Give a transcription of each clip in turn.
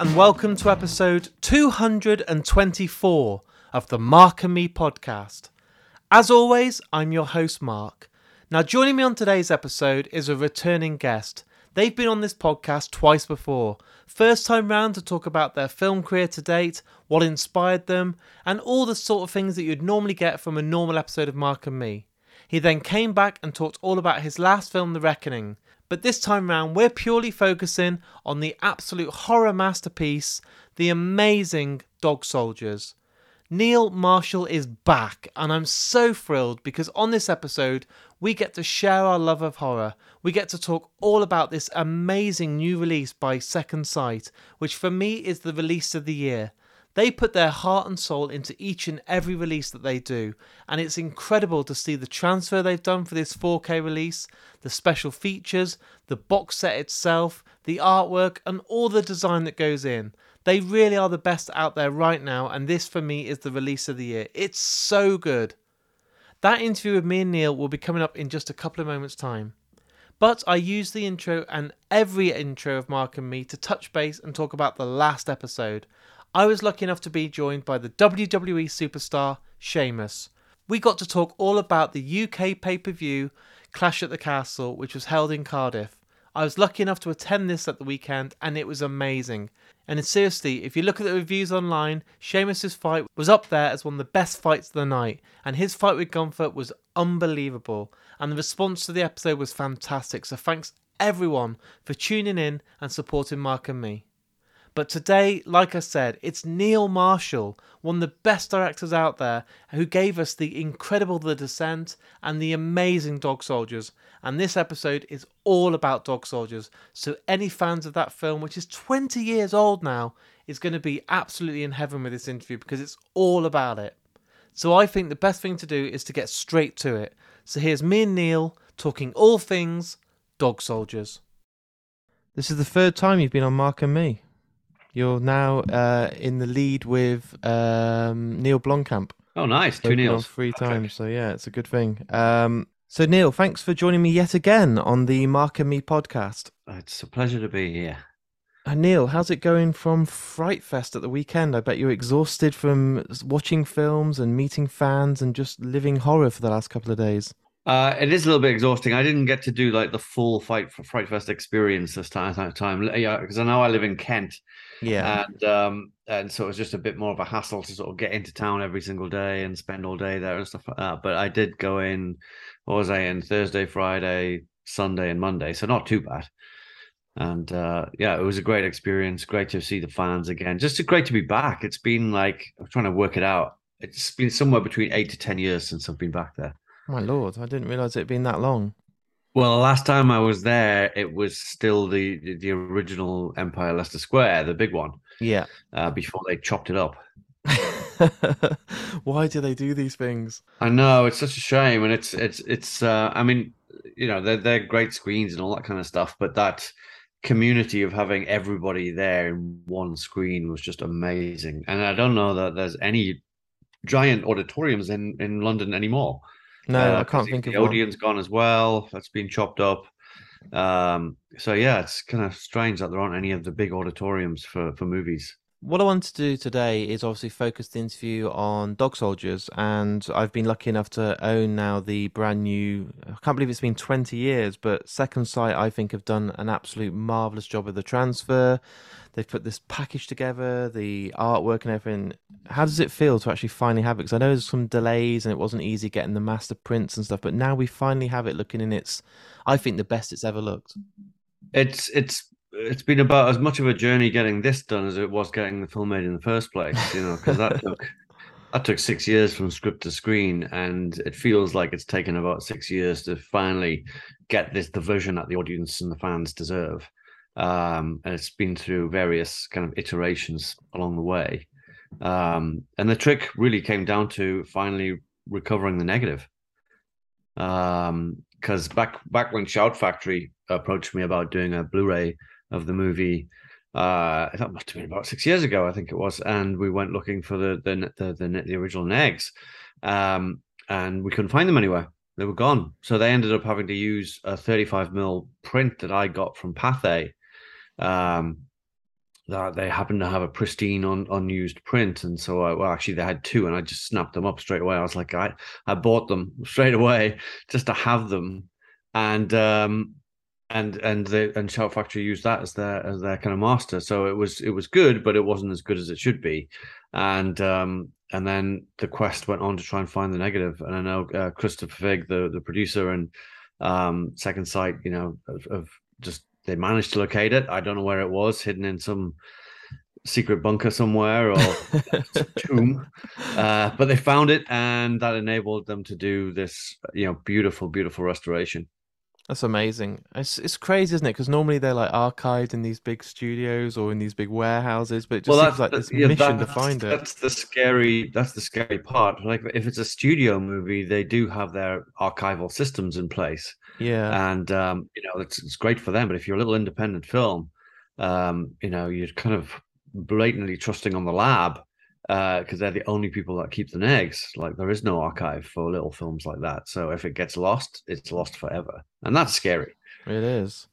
And welcome to episode 224 of the Mark and Me podcast. As always, I'm your host, Mark. Now, joining me on today's episode is a returning guest. They've been on this podcast twice before. First time round to talk about their film career to date, what inspired them, and all the sort of things that you'd normally get from a normal episode of Mark and Me. He then came back and talked all about his last film, The Reckoning. But this time round, we're purely focusing on the absolute horror masterpiece, The Amazing Dog Soldiers. Neil Marshall is back, and I'm so thrilled because on this episode, we get to share our love of horror. We get to talk all about this amazing new release by Second Sight, which for me is the release of the year. They put their heart and soul into each and every release that they do, and it's incredible to see the transfer they've done for this 4K release, the special features, the box set itself, the artwork, and all the design that goes in. They really are the best out there right now, and this for me is the release of the year. It's so good. That interview with me and Neil will be coming up in just a couple of moments' time. But I use the intro and every intro of Mark and me to touch base and talk about the last episode. I was lucky enough to be joined by the WWE superstar Sheamus. We got to talk all about the UK pay per view Clash at the Castle, which was held in Cardiff. I was lucky enough to attend this at the weekend and it was amazing. And seriously, if you look at the reviews online, Sheamus's fight was up there as one of the best fights of the night, and his fight with Gunther was unbelievable. And the response to the episode was fantastic. So thanks everyone for tuning in and supporting Mark and me. But today, like I said, it's Neil Marshall, one of the best directors out there, who gave us the incredible The Descent and the amazing Dog Soldiers. And this episode is all about Dog Soldiers. So, any fans of that film, which is 20 years old now, is going to be absolutely in heaven with this interview because it's all about it. So, I think the best thing to do is to get straight to it. So, here's me and Neil talking all things Dog Soldiers. This is the third time you've been on Mark and Me. You're now uh, in the lead with um, Neil Blomkamp. Oh, nice. Two Neils. Three times. So, yeah, it's a good thing. Um, so, Neil, thanks for joining me yet again on the Mark and Me podcast. It's a pleasure to be here. Uh, Neil, how's it going from Fright Fest at the weekend? I bet you're exhausted from watching films and meeting fans and just living horror for the last couple of days. Uh, it is a little bit exhausting. I didn't get to do like the full fight for Fright Fest experience this time. time. Yeah, because I know I live in Kent. Yeah, and um, and so it was just a bit more of a hassle to sort of get into town every single day and spend all day there and stuff like that. But I did go in. What was I in Thursday, Friday, Sunday, and Monday? So not too bad. And uh, yeah, it was a great experience. Great to see the fans again. Just great to be back. It's been like I'm trying to work it out. It's been somewhere between eight to ten years since I've been back there. My lord, I didn't realize it had been that long. Well, last time I was there, it was still the the original Empire Leicester Square, the big one. Yeah. Uh, before they chopped it up. Why do they do these things? I know it's such a shame, and it's it's it's. Uh, I mean, you know, they're they're great screens and all that kind of stuff, but that community of having everybody there in one screen was just amazing. And I don't know that there's any giant auditoriums in in London anymore. No, uh, I can't think the, of the Odeon's gone as well. That's been chopped up. Um, so yeah, it's kind of strange that there aren't any of the big auditoriums for for movies. What I want to do today is obviously focus the interview on Dog Soldiers, and I've been lucky enough to own now the brand new. I can't believe it's been 20 years, but Second Sight I think have done an absolute marvelous job of the transfer. They've put this package together, the artwork and everything. How does it feel to actually finally have it? Because I know there's some delays and it wasn't easy getting the master prints and stuff, but now we finally have it looking in its, I think, the best it's ever looked. It's it's it's been about as much of a journey getting this done as it was getting the film made in the first place. You know, because that took that took six years from script to screen, and it feels like it's taken about six years to finally get this the version that the audience and the fans deserve. Um, and it's been through various kind of iterations along the way. Um, and the trick really came down to finally recovering the negative. Um, because back back when Shout Factory approached me about doing a Blu-ray of the movie. Uh, that must have been about six years ago, I think it was, and we went looking for the the the, the, the original Negs, um, and we couldn't find them anywhere. They were gone, so they ended up having to use a 35 mil print that I got from Pathé, um, that they happened to have a pristine un, unused print and so I, well actually they had two and i just snapped them up straight away i was like i i bought them straight away just to have them and um and and the and Shout Factory used that as their as their kind of master. So it was it was good, but it wasn't as good as it should be. And um and then the quest went on to try and find the negative. And I know uh, Christopher Figg, the the producer and um Second Sight, you know, of, of just they managed to locate it. I don't know where it was, hidden in some secret bunker somewhere or tomb. Uh, but they found it, and that enabled them to do this, you know, beautiful, beautiful restoration. That's amazing. It's it's crazy, isn't it? Because normally they're like archived in these big studios or in these big warehouses, but it just well, seems like this yeah, mission to find it. That's the scary. That's the scary part. Like if it's a studio movie, they do have their archival systems in place. Yeah, and um, you know it's it's great for them. But if you're a little independent film, um, you know you're kind of blatantly trusting on the lab because uh, they're the only people that keep the negs. Like there is no archive for little films like that. So if it gets lost, it's lost forever, and that's scary. It is.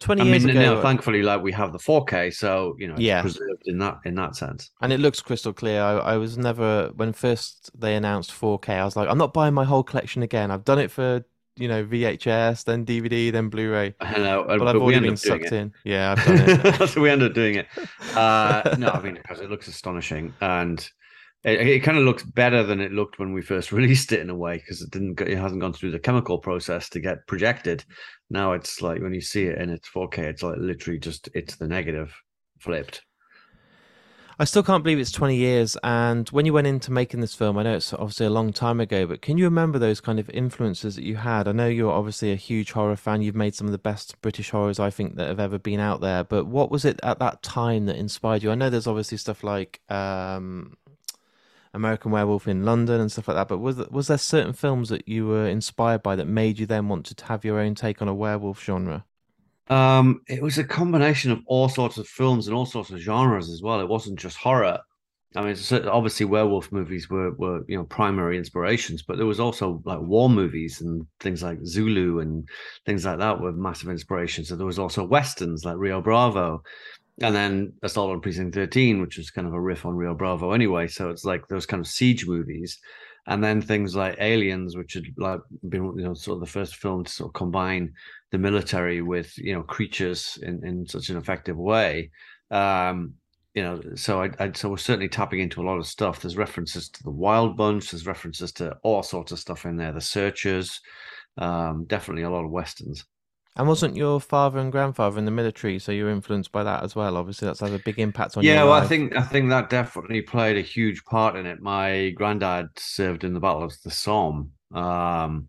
Twenty I years mean, ago, now, thankfully, like we have the 4K, so you know, yeah. preserved in that in that sense. And it looks crystal clear. I, I was never when first they announced 4K. I was like, I'm not buying my whole collection again. I've done it for you know VHS, then DVD, then Blu-ray. I know, but, but I've already been sucked it. in. Yeah, I've done it. so we ended up doing it. Uh, no, I mean because it looks astonishing, and it, it kind of looks better than it looked when we first released it in a way because it didn't, it hasn't gone through the chemical process to get projected. Now it's like when you see it in its 4K, it's like literally just it's the negative flipped. I still can't believe it's 20 years. And when you went into making this film, I know it's obviously a long time ago, but can you remember those kind of influences that you had? I know you're obviously a huge horror fan. You've made some of the best British horrors, I think, that have ever been out there. But what was it at that time that inspired you? I know there's obviously stuff like um, American Werewolf in London and stuff like that. But was was there certain films that you were inspired by that made you then want to have your own take on a werewolf genre? Um, it was a combination of all sorts of films and all sorts of genres as well. It wasn't just horror. I mean, obviously, werewolf movies were were you know primary inspirations, but there was also like war movies and things like Zulu and things like that were massive inspirations. So there was also westerns like Rio Bravo, and then Assault on Precinct 13, which was kind of a riff on Rio Bravo anyway. So it's like those kind of siege movies and then things like Aliens, which had like been you know sort of the first film to sort of combine the military with you know creatures in in such an effective way. Um, you know, so I, I so we're certainly tapping into a lot of stuff. There's references to the Wild Bunch. There's references to all sorts of stuff in there. The Searchers, um, definitely a lot of westerns. And wasn't your father and grandfather in the military, so you're influenced by that as well? Obviously, that's had a big impact on. you. Yeah, well, life. I think I think that definitely played a huge part in it. My granddad served in the Battle of the Somme. Um,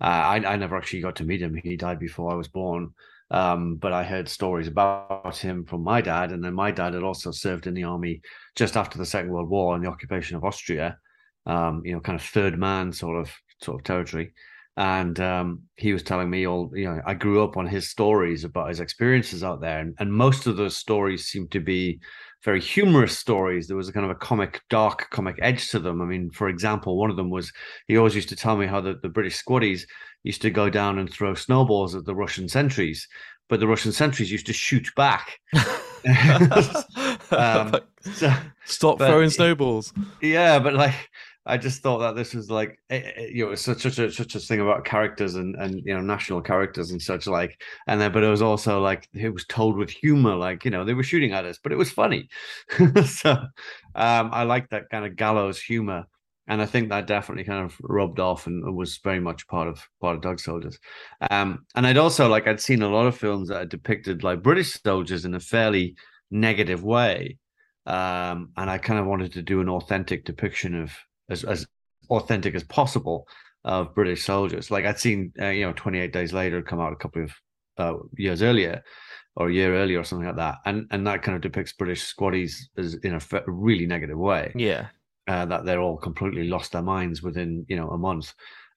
I I never actually got to meet him. He died before I was born. Um, but I heard stories about him from my dad, and then my dad had also served in the army just after the Second World War and the occupation of Austria. Um, you know, kind of third man sort of sort of territory and um, he was telling me all you know i grew up on his stories about his experiences out there. And, and most of those stories seemed to be very humorous stories. There was a kind of a comic dark comic edge to them. I mean for example one of them was he always used to tell me how the, the british squaddies used to go down and throw snowballs at the russian sentries but the russian sentries used to shoot back. Um, so, stop but, throwing snowballs. Yeah but like I just thought that this was like eh, eh, you know such such a such a thing about characters and and you know national characters and such like and then but it was also like it was told with humor like you know they were shooting at us but it was funny. So um I like that kind of gallows humor and I think that definitely kind of rubbed off and was very much part of part of Dog Soldiers. Um and I'd also like I'd seen a lot of films that depicted like British soldiers in a fairly negative way um and I kind of wanted to do an authentic depiction of as, as authentic as possible of British soldiers. Like I'd seen, uh, you know, 28 Days Later come out a couple of uh, years earlier or a year earlier or something like that. And and that kind of depicts British squaddies as in a really negative way. Yeah. Uh, that they're all completely lost their minds within, you know, a month.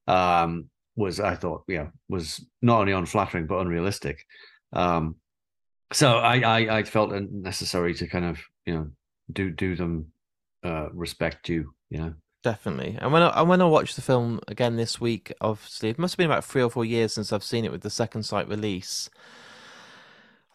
Um, was I thought, yeah, was not only unflattering but unrealistic. Um, so I, I I felt it necessary to kind of, you know, do do them uh, respect due, you know. Definitely. And when I and when I watched the film again this week, obviously it must have been about three or four years since I've seen it with the second sight release.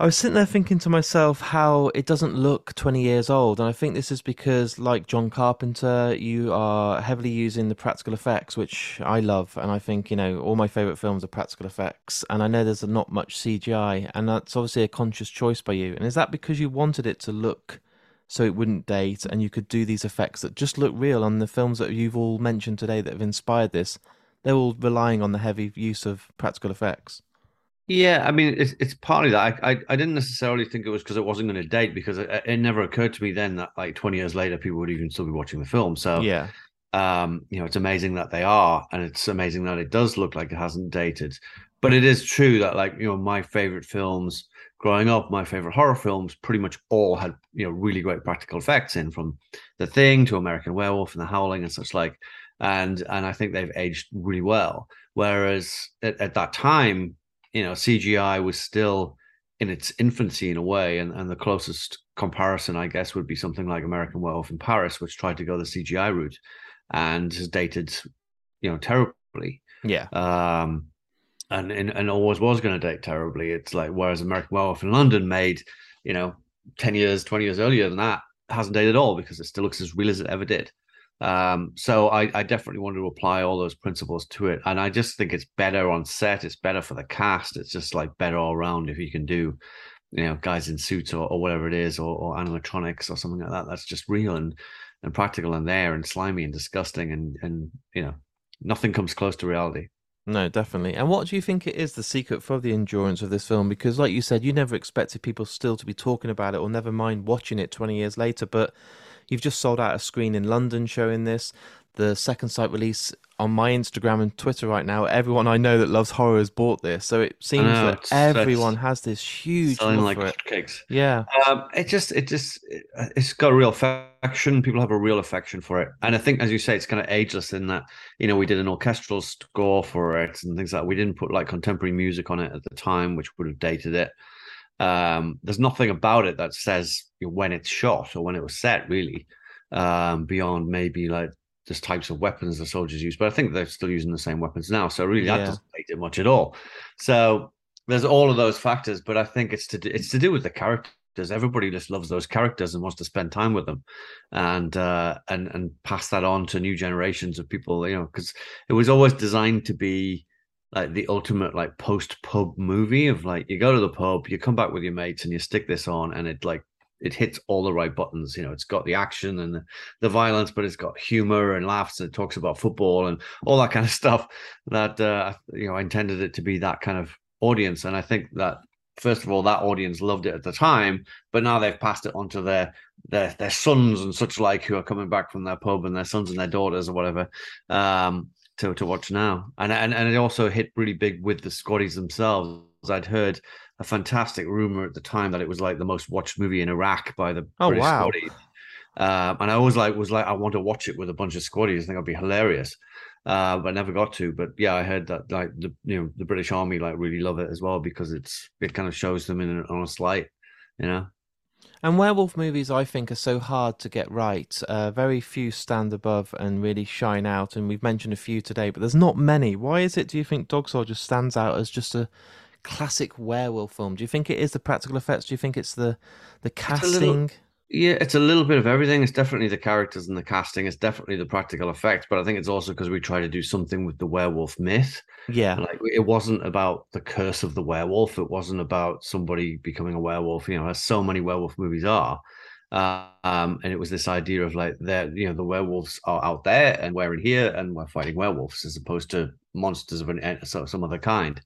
I was sitting there thinking to myself how it doesn't look 20 years old. And I think this is because, like John Carpenter, you are heavily using the practical effects, which I love. And I think, you know, all my favorite films are practical effects. And I know there's not much CGI. And that's obviously a conscious choice by you. And is that because you wanted it to look so it wouldn't date and you could do these effects that just look real on the films that you've all mentioned today that have inspired this? They're all relying on the heavy use of practical effects. Yeah, I mean, it's it's partly that I I, I didn't necessarily think it was because it wasn't going to date because it, it never occurred to me then that like twenty years later people would even still be watching the film. So yeah, um, you know, it's amazing that they are, and it's amazing that it does look like it hasn't dated. But it is true that like you know my favorite films growing up, my favorite horror films pretty much all had you know really great practical effects in from The Thing to American Werewolf and The Howling and such like, and and I think they've aged really well. Whereas at, at that time you know, CGI was still in its infancy in a way, and, and the closest comparison, I guess, would be something like American Werewolf in Paris, which tried to go the CGI route and has dated, you know, terribly. Yeah. Um, and and, and always was going to date terribly. It's like whereas American Werewolf in London made, you know, ten years, twenty years earlier than that, hasn't dated at all because it still looks as real as it ever did. Um, so I, I, definitely want to apply all those principles to it. And I just think it's better on set. It's better for the cast. It's just like better all around if you can do, you know, guys in suits or, or whatever it is, or, or animatronics or something like that. That's just real and, and practical and there and slimy and disgusting. And, and, you know, nothing comes close to reality. No, definitely. And what do you think it is the secret for the endurance of this film? Because, like you said, you never expected people still to be talking about it or never mind watching it 20 years later. But You've just sold out a screen in London showing this. The Second Sight release on my Instagram and Twitter right now, everyone I know that loves horror has bought this. So it seems know, that everyone has this huge selling like cakes. Yeah, um, it just it just it's got a real affection. People have a real affection for it, and I think, as you say, it's kind of ageless in that you know we did an orchestral score for it and things like. That. We didn't put like contemporary music on it at the time, which would have dated it. Um, there's nothing about it that says when it's shot or when it was set, really, um, beyond maybe like just types of weapons the soldiers use. But I think they're still using the same weapons now, so really yeah. that doesn't make it much at all. So there's all of those factors, but I think it's to do, it's to do with the characters. Everybody just loves those characters and wants to spend time with them, and uh, and and pass that on to new generations of people. You know, because it was always designed to be like the ultimate like post pub movie of like you go to the pub, you come back with your mates, and you stick this on, and it like it hits all the right buttons. You know, it's got the action and the, violence, but it's got humor and laughs, and it talks about football and all that kind of stuff. That uh, you know, I intended it to be that kind of audience, and I think that first of all, that audience loved it at the time, but now they've passed it on to their their their sons and such like who are coming back from their pub and their sons and their daughters or whatever. Um, to, to watch now. And, and and it also hit really big with the squaddies themselves. I'd heard a fantastic rumor at the time that it was like the most watched movie in Iraq by the oh British wow. squaddies. Um, and I always like was like I want to watch it with a bunch of squaddies. I think it'd be hilarious. Uh, but I never got to. But yeah, I heard that like the you know the British Army like really love it as well because it's it kind of shows them in an honest light, you know. And werewolf movies, I think, are so hard to get right. Uh, very few stand above and really shine out. And we've mentioned a few today, but there's not many. Why is it, do you think, Dog Soldier stands out as just a classic werewolf film? Do you think it is the practical effects? Do you think it's the the casting? Yeah, it's a little bit of everything. It's definitely the characters and the casting. It's definitely the practical effects, but I think it's also because we try to do something with the werewolf myth. Yeah, like it wasn't about the curse of the werewolf. It wasn't about somebody becoming a werewolf. You know, as so many werewolf movies are. Um, and it was this idea of like that, you know, the werewolves are out there and we're in here and we're fighting werewolves as opposed to monsters of an, some other kind.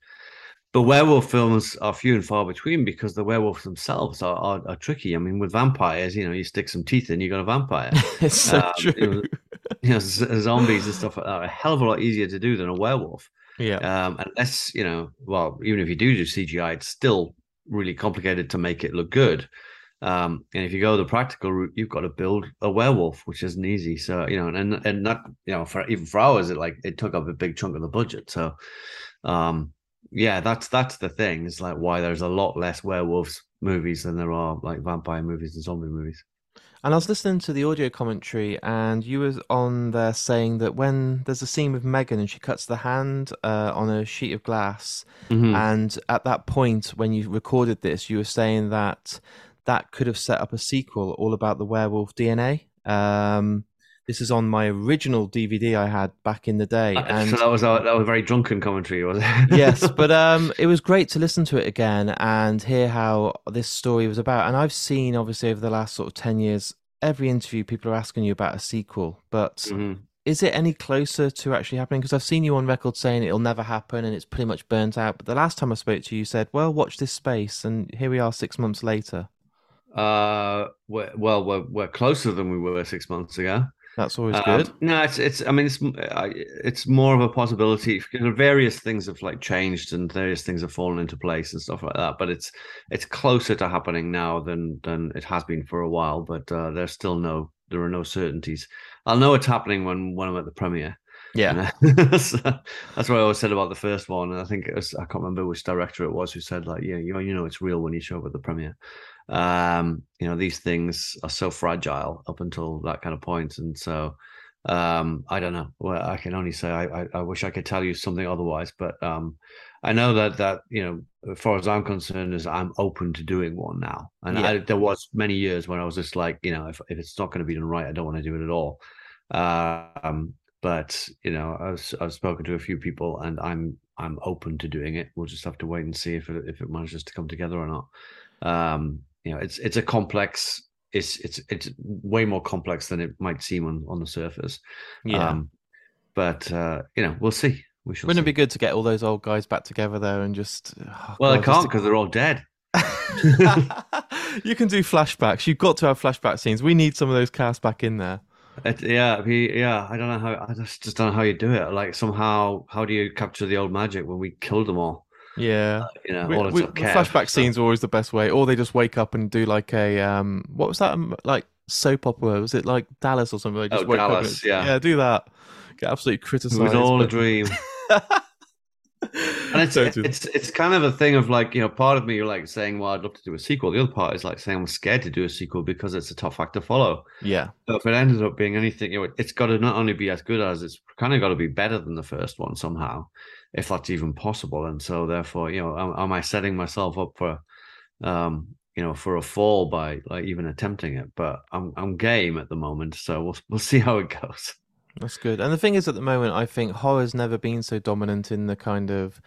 But werewolf films are few and far between because the werewolves themselves are, are, are, tricky. I mean, with vampires, you know, you stick some teeth in, you got a vampire. it's so um, true. You know, you know, zombies and stuff like that are a hell of a lot easier to do than a werewolf. Yeah. Um, unless you know, well, even if you do do CGI, it's still really complicated to make it look good. Um, and if you go the practical route, you've got to build a werewolf, which isn't easy. So you know, and and not you know, for even for hours, it like it took up a big chunk of the budget. So, um, yeah, that's that's the thing. It's like why there's a lot less werewolves movies than there are like vampire movies and zombie movies. And I was listening to the audio commentary, and you was on there saying that when there's a scene with Megan and she cuts the hand uh, on a sheet of glass, Mhm. and at that point when you recorded this, you were saying that that could have set up a sequel all about the werewolf DNA. Um, this is on my original DVD I had back in the day, and so that was a, that was a very drunken commentary, was it? yes, but um, it was great to listen to it again and hear how this story was about. And I've seen, obviously, over the last sort of 10 years, every interview people are asking you about a sequel. But Mhm. is it any closer to actually happening? Because I've seen you on record saying it'll never happen and it's pretty much burnt out. But the last time I spoke to you, you said, well, watch this space. And here we are six months later. Uh, we're, well, we're we're closer than we were six months ago. That's always Um, good. No, it's it's. I mean, it's it's more of a possibility. Various things have like changed and various things have fallen into place and stuff like that. But it's it's closer to happening now than than it has been for a while. But uh, there's still no there are no certainties. I'll know it's happening when when I'm at the premiere. Yeah. So that's what I always said about the first one. And I think it was, I can't remember which director it was who said like, yeah, you you know, it's real when you show up at the premiere. Um, you know, these things are so fragile up until that kind of point, and so um, I don't know. Well, I can only say I, I, I wish I could tell you something otherwise, but um, I know that that you know, as far as I'm concerned, is I'm open to doing one now. And Yeah. I, there was many years when I was just like, you know, if if it's not going to be done right, I don't want to do it at all. Um, but you know, I've I've spoken to a few people, and I'm I'm open to doing it. We'll just have to wait and see if it if it manages to come together or not. Um, you know, it's it's a complex. It's it's it's way more complex than it might seem on on the surface. Yeah. Um, but uh, you know, we'll see. We. Wouldn't it be good to get all those old guys back together though, and just. oh, Well, I God, just can't to- because they're all dead. you can do flashbacks. You've got to have flashback scenes. We need some of those casts back in there. It, yeah, we, yeah. I don't know how. I just, just don't know how you do it. Like somehow, how do you capture the old magic when we killed them all? Yeah. You know, We- we- flashback scenes are always the best way. Or they just wake up and do like a um, what was that um, like soap opera? Was it like Dallas or something? They just Oh, wake up and Dallas, yeah. yeah, do that. Get absolutely criticized. It was all a dream. And it's it's it's kind of a thing of like you know part of me you're like saying well I'd love to do a sequel. The other part is like saying I'm scared to do a sequel because it's a tough act to follow. yeah, So if it ended up being anything, you know, it's got to not only be as good as it's kind of got to be better than the first one somehow, if that's even possible. And so therefore, you know, am, am I setting myself up for, um, you know, for a fall by like even attempting it? But I'm I'm game at the moment, so we'll we'll see how it goes. that's good. And the thing is, at the moment, I think horror's never been so dominant in the kind of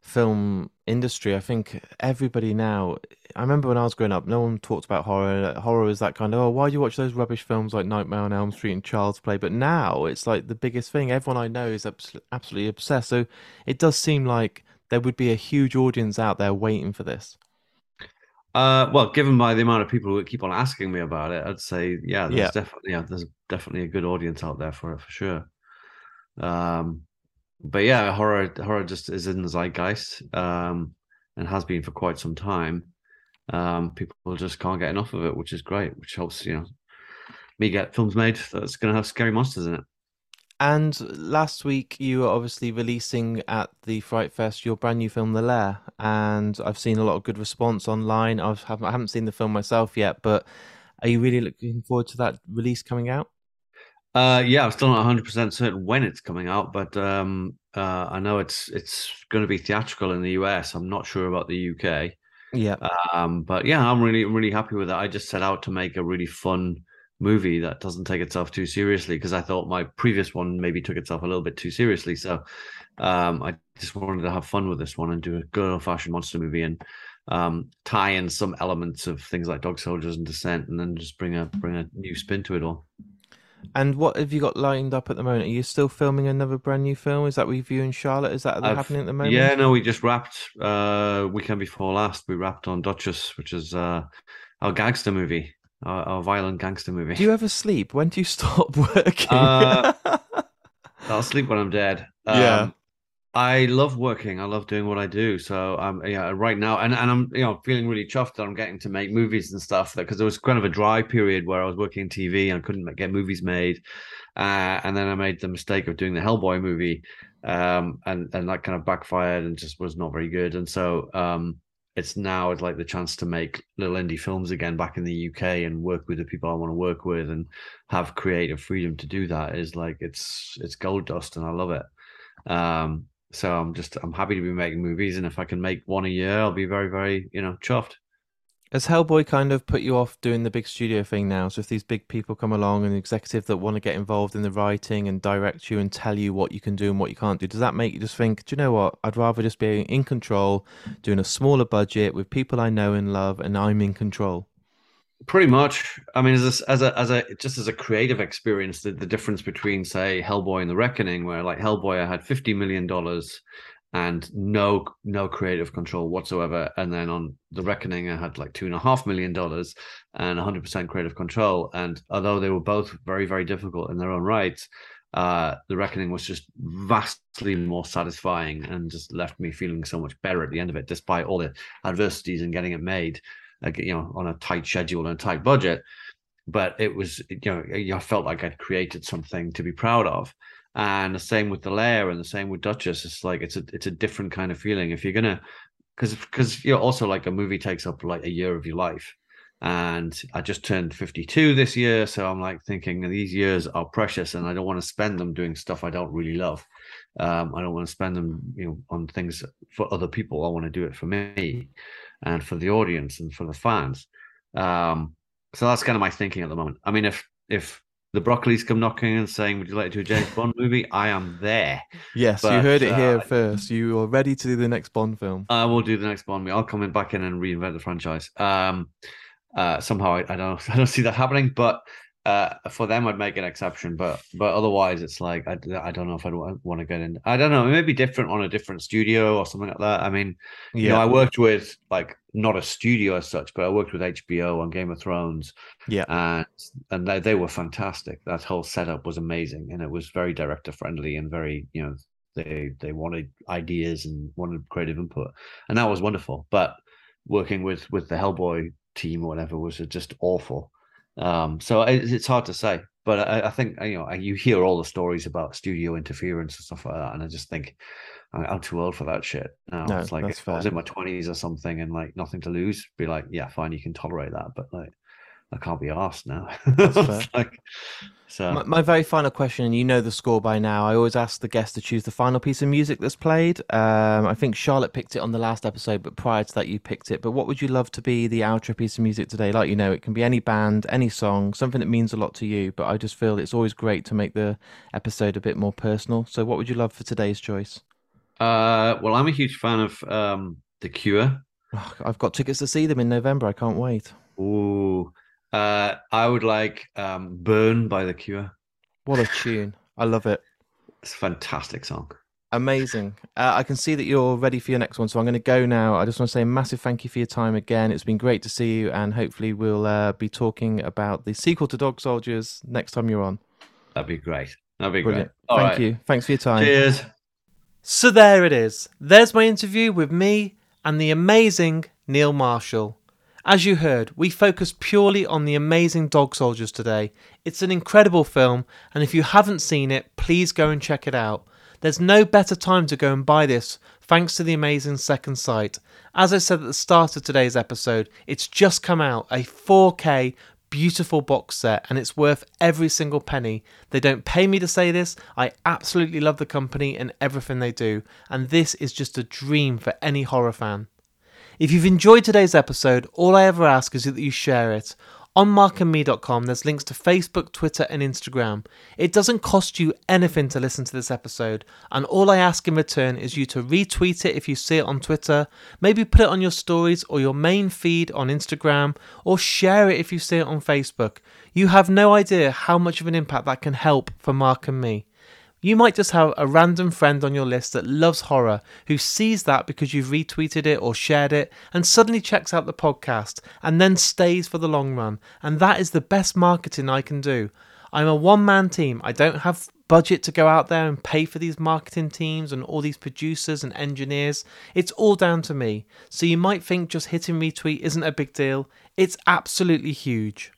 film industry. I think everybody now. I remember when I was growing up, no one talked about horror. Horror was that kind of, oh, why do you watch those rubbish films like Nightmare on Elm Street and Child's Play? But now it's like the biggest thing. Everyone I know is abs- absolutely obsessed. So it does seem like there would be a huge audience out there waiting for this. Uh, well, given by the amount of people who keep on asking me about it, I'd say yeah, there's Yeah. definitely yeah, there's definitely a good audience out there for it for sure. Um, but yeah, horror horror just is in the zeitgeist, um, and has been for quite some time. Um, people just can't get enough of it, which is great, which helps you know me get films made that's going to have scary monsters in it. And last week, you were obviously releasing at the Fright Fest your brand new film, The Lair, and I've seen a lot of good response online. I've, I haven't seen the film myself yet, but are you really looking forward to that release coming out? Uh, yeah, I'm still not 100 percent certain when it's coming out, but um, uh, I know it's it's going to be theatrical in the US. I'm not sure about the UK. Yeah, Um, but yeah, I'm really really happy with it. I just set out to make a really fun movie that doesn't take itself too seriously because I thought my previous one maybe took itself a little bit too seriously. So um, I just wanted to have fun with this one and do a good old fashioned monster movie and um, tie in some elements of things like Dog Soldiers and Descent, and then just bring a bring a new spin to it all. And what have you got lined up at the moment? Are you still filming another brand new film? Is that with you Charlotte? Is that I've- happening at the moment? Yeah, no, we just wrapped uh weekend before last. We wrapped on Duchess, which is uh our gangster movie, our, our violent gangster movie. Do you ever sleep? When do you stop working? Uh, I'll sleep when I'm dead. Yeah. Um, I love working. I love doing what I do. So I'm yeah right now, and, and I'm you know feeling really chuffed that I'm getting to make movies and stuff. Because there was kind of a dry period where I was working in TV and I couldn't get movies made, uh, and then I made the mistake of doing the Hellboy movie, um, and and that kind of backfired and just was not very good. And so um, it's now it's like the chance to make little indie films again back in the UK and work with the people I want to work with and have creative freedom to do that is like it's it's gold dust and I love it. Um, so I'm just I'm happy to be making movies and if I can make one a year, I'll be very very you know chuffed. Has Hellboy kind of put you off doing the big studio thing now? So if these big people come along and executive that want to get involved in the writing and direct you and tell you what you can do and what you can't do, does that make you just think, do you know what? I'd rather just be in control, doing a smaller budget with people I know and love, and I'm in control. Pretty much. I mean, as a, as a as a just as a creative experience, the, the difference between say Hellboy and The Reckoning, where like Hellboy, I had fifty million dollars and no no creative control whatsoever. And then on the Reckoning, I had like two and a half million dollars and 100% creative control. And although they were both very very difficult in their own rights, uh, the Reckoning was just vastly more satisfying and just left me feeling so much better at the end of it, despite all the adversities in getting it made, like, you know, on a tight schedule and a tight budget. But it was, you know, I felt like I'd created something to be proud of. And the same with the lair and the same with duchess. It's like it's a it's a different kind of feeling. If you're gonna because because you're also like a movie takes up like a year of your life. And i just turned 52 this year so i'm like thinking these years are precious and i don't want to spend them doing stuff i don't really love. Um, i don't want to spend them you know on things for other people. I want to do it for me and for the audience and for the fans um, so that's kind of my thinking at the moment i mean if if the Broccoli's come knocking and saying, "Would you like to do a James Bond movie?" I am there. Yes, but, you heard it here uh, first. You are ready to do the next Bond film. I will do the next Bond movie. I'll come in back in and reinvent the franchise. Um, uh, somehow I, I don't, I don't see that happening, but uh, for them, I'd make an exception, but but otherwise, it's like I, I don't know if I'd want to get in. I don't know. It may be different on a different studio or something like that. I mean, yeah. you know, I worked with like not a studio as such, but I worked with HBO on Game of Thrones. Yeah, and and they, they were fantastic. That whole setup was amazing, and it was very director friendly and very you know they they wanted ideas and wanted creative input, and that was wonderful. But working with with the Hellboy team or whatever was just awful um, so it, it's hard to say, but I, I, think you know you hear all the stories about studio interference and stuff like that, and I just think I'm too old for that shit. Now no, it's like if fair. I was in my twenties or something and like nothing to lose, be like, yeah, fine, you can tolerate that, but like I can't be asked now. like, so my, my, very final question, and you know the score by now. I always ask the guest to choose the final piece of music that's played. Um, I think Charlotte picked it on the last episode, but prior to that, you picked it. But what would you love to be the outro piece of music today? Like you know, it can be any band, any song, something that means a lot to you. But I just feel it's always great to make the episode a bit more personal. So, what would you love for today's choice? Uh, well, I'm a huge fan of um, The Cure. I've got tickets to see them in November. I can't wait. Ooh. Uh, I would like um, "Burn" by The Cure. What a tune! I love it. It's a fantastic song. Amazing. Uh, I can see that you're ready for your next one, so I'm going to go now. I just want to say a massive thank you for your time again. It's been great to see you, and hopefully we'll uh, be talking about the sequel to Dog Soldiers next time you're on. That'd be great. That'd be Brilliant. great. All thank right. you. Thanks for your time. Cheers. So there it is. There's my interview with me and the amazing Neil Marshall. As you heard, we focus purely on the amazing Dog Soldiers today. It's an incredible film, and if you haven't seen it, please go and check it out. There's no better time to go and buy this thanks to the amazing Second Sight. As I said at the start of today's episode, it's just come out a 4K beautiful box set and it's worth every single penny. They don't pay me to say this. I absolutely love the company and everything they do, and this is just a dream for any horror fan. If you've enjoyed today's episode, all I ever ask is that you share it. On markandme.com, there's links to Facebook, Twitter, and Instagram. It doesn't cost you anything to listen to this episode, and all I ask in return is you to retweet it if you see it on Twitter, maybe put it on your stories or your main feed on Instagram, or share it if you see it on Facebook. You have no idea how much of an impact that can help for Mark and me. You might just have a random friend on your list that loves horror who sees that because you've retweeted it or shared it and suddenly checks out the podcast and then stays for the long run. And that is the best marketing I can do. I'm a one man team. I don't have budget to go out there and pay for these marketing teams and all these producers and engineers. It's all down to me. So you might think just hitting retweet isn't a big deal. It's absolutely huge.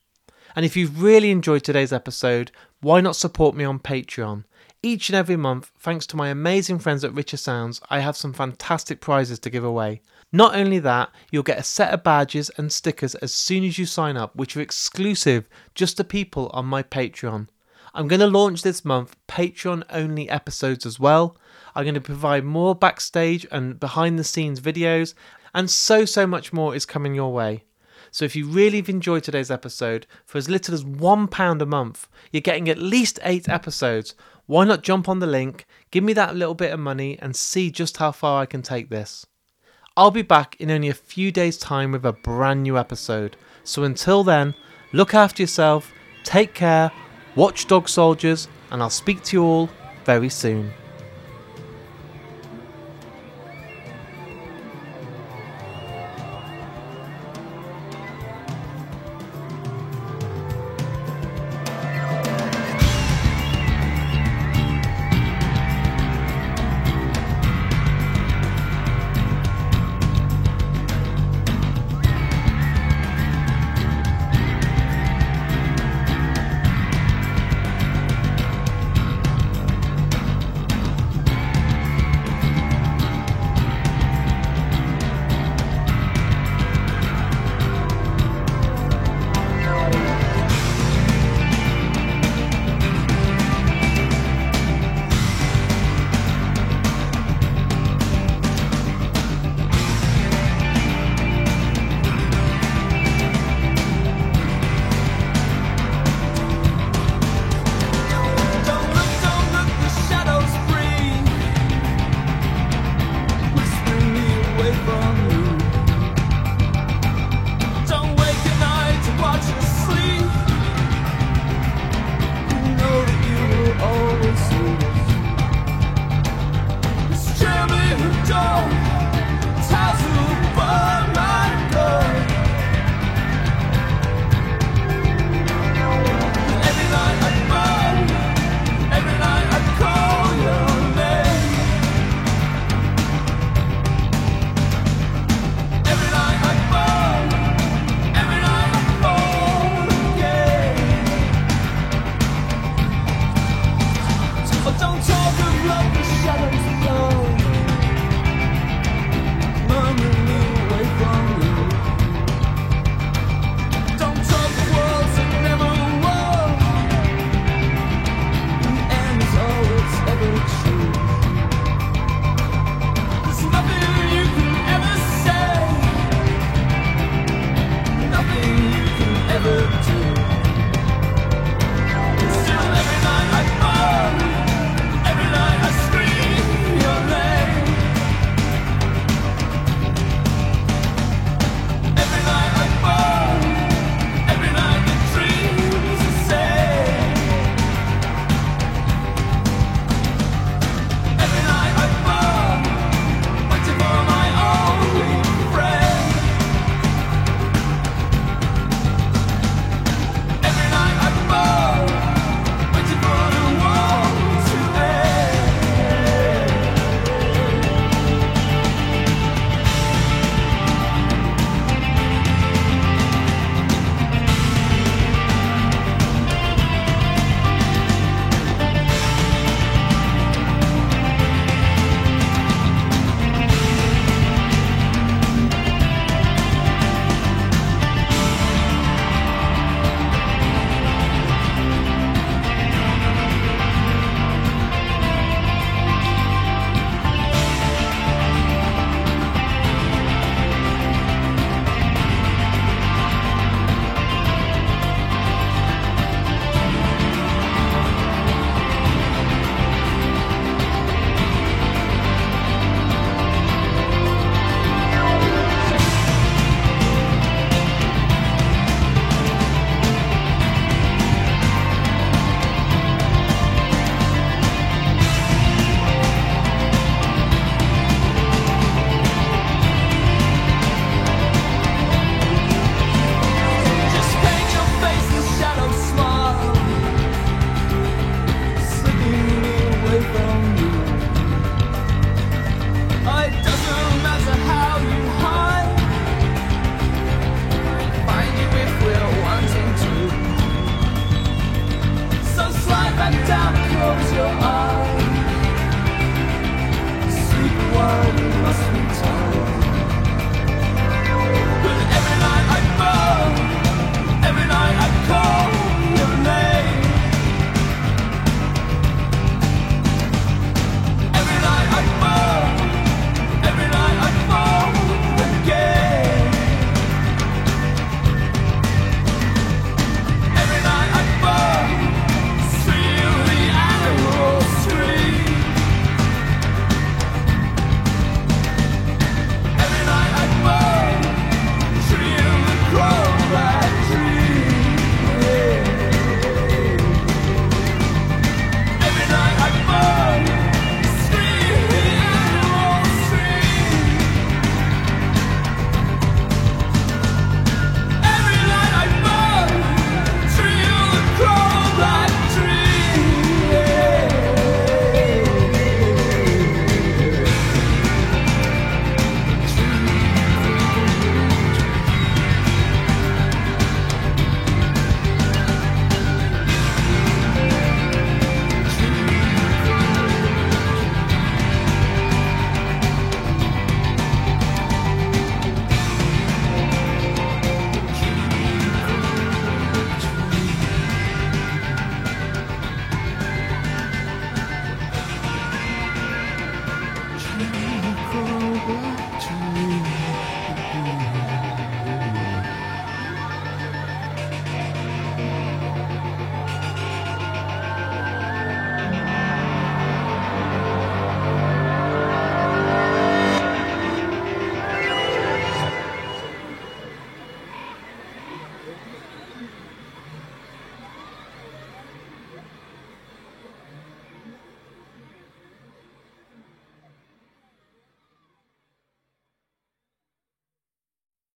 And if you've really enjoyed today's episode, why not support me on Patreon? Each and every month, thanks to my amazing friends at Richer Sounds, I have some fantastic prizes to give away. Not only that, you'll get a set of badges and stickers as soon as you sign up, which are exclusive just to people on my Patreon. I'm going to launch this month Patreon only episodes as well. I'm going to provide more backstage and behind the scenes videos, and so, so much more is coming your way. So if you really have enjoyed today's episode, for as little as £1 a month, you're getting at least 8 episodes. Why not jump on the link, give me that little bit of money, and see just how far I can take this? I'll be back in only a few days' time with a brand new episode. So until then, look after yourself, take care, watch Dog Soldiers, and I'll speak to you all very soon.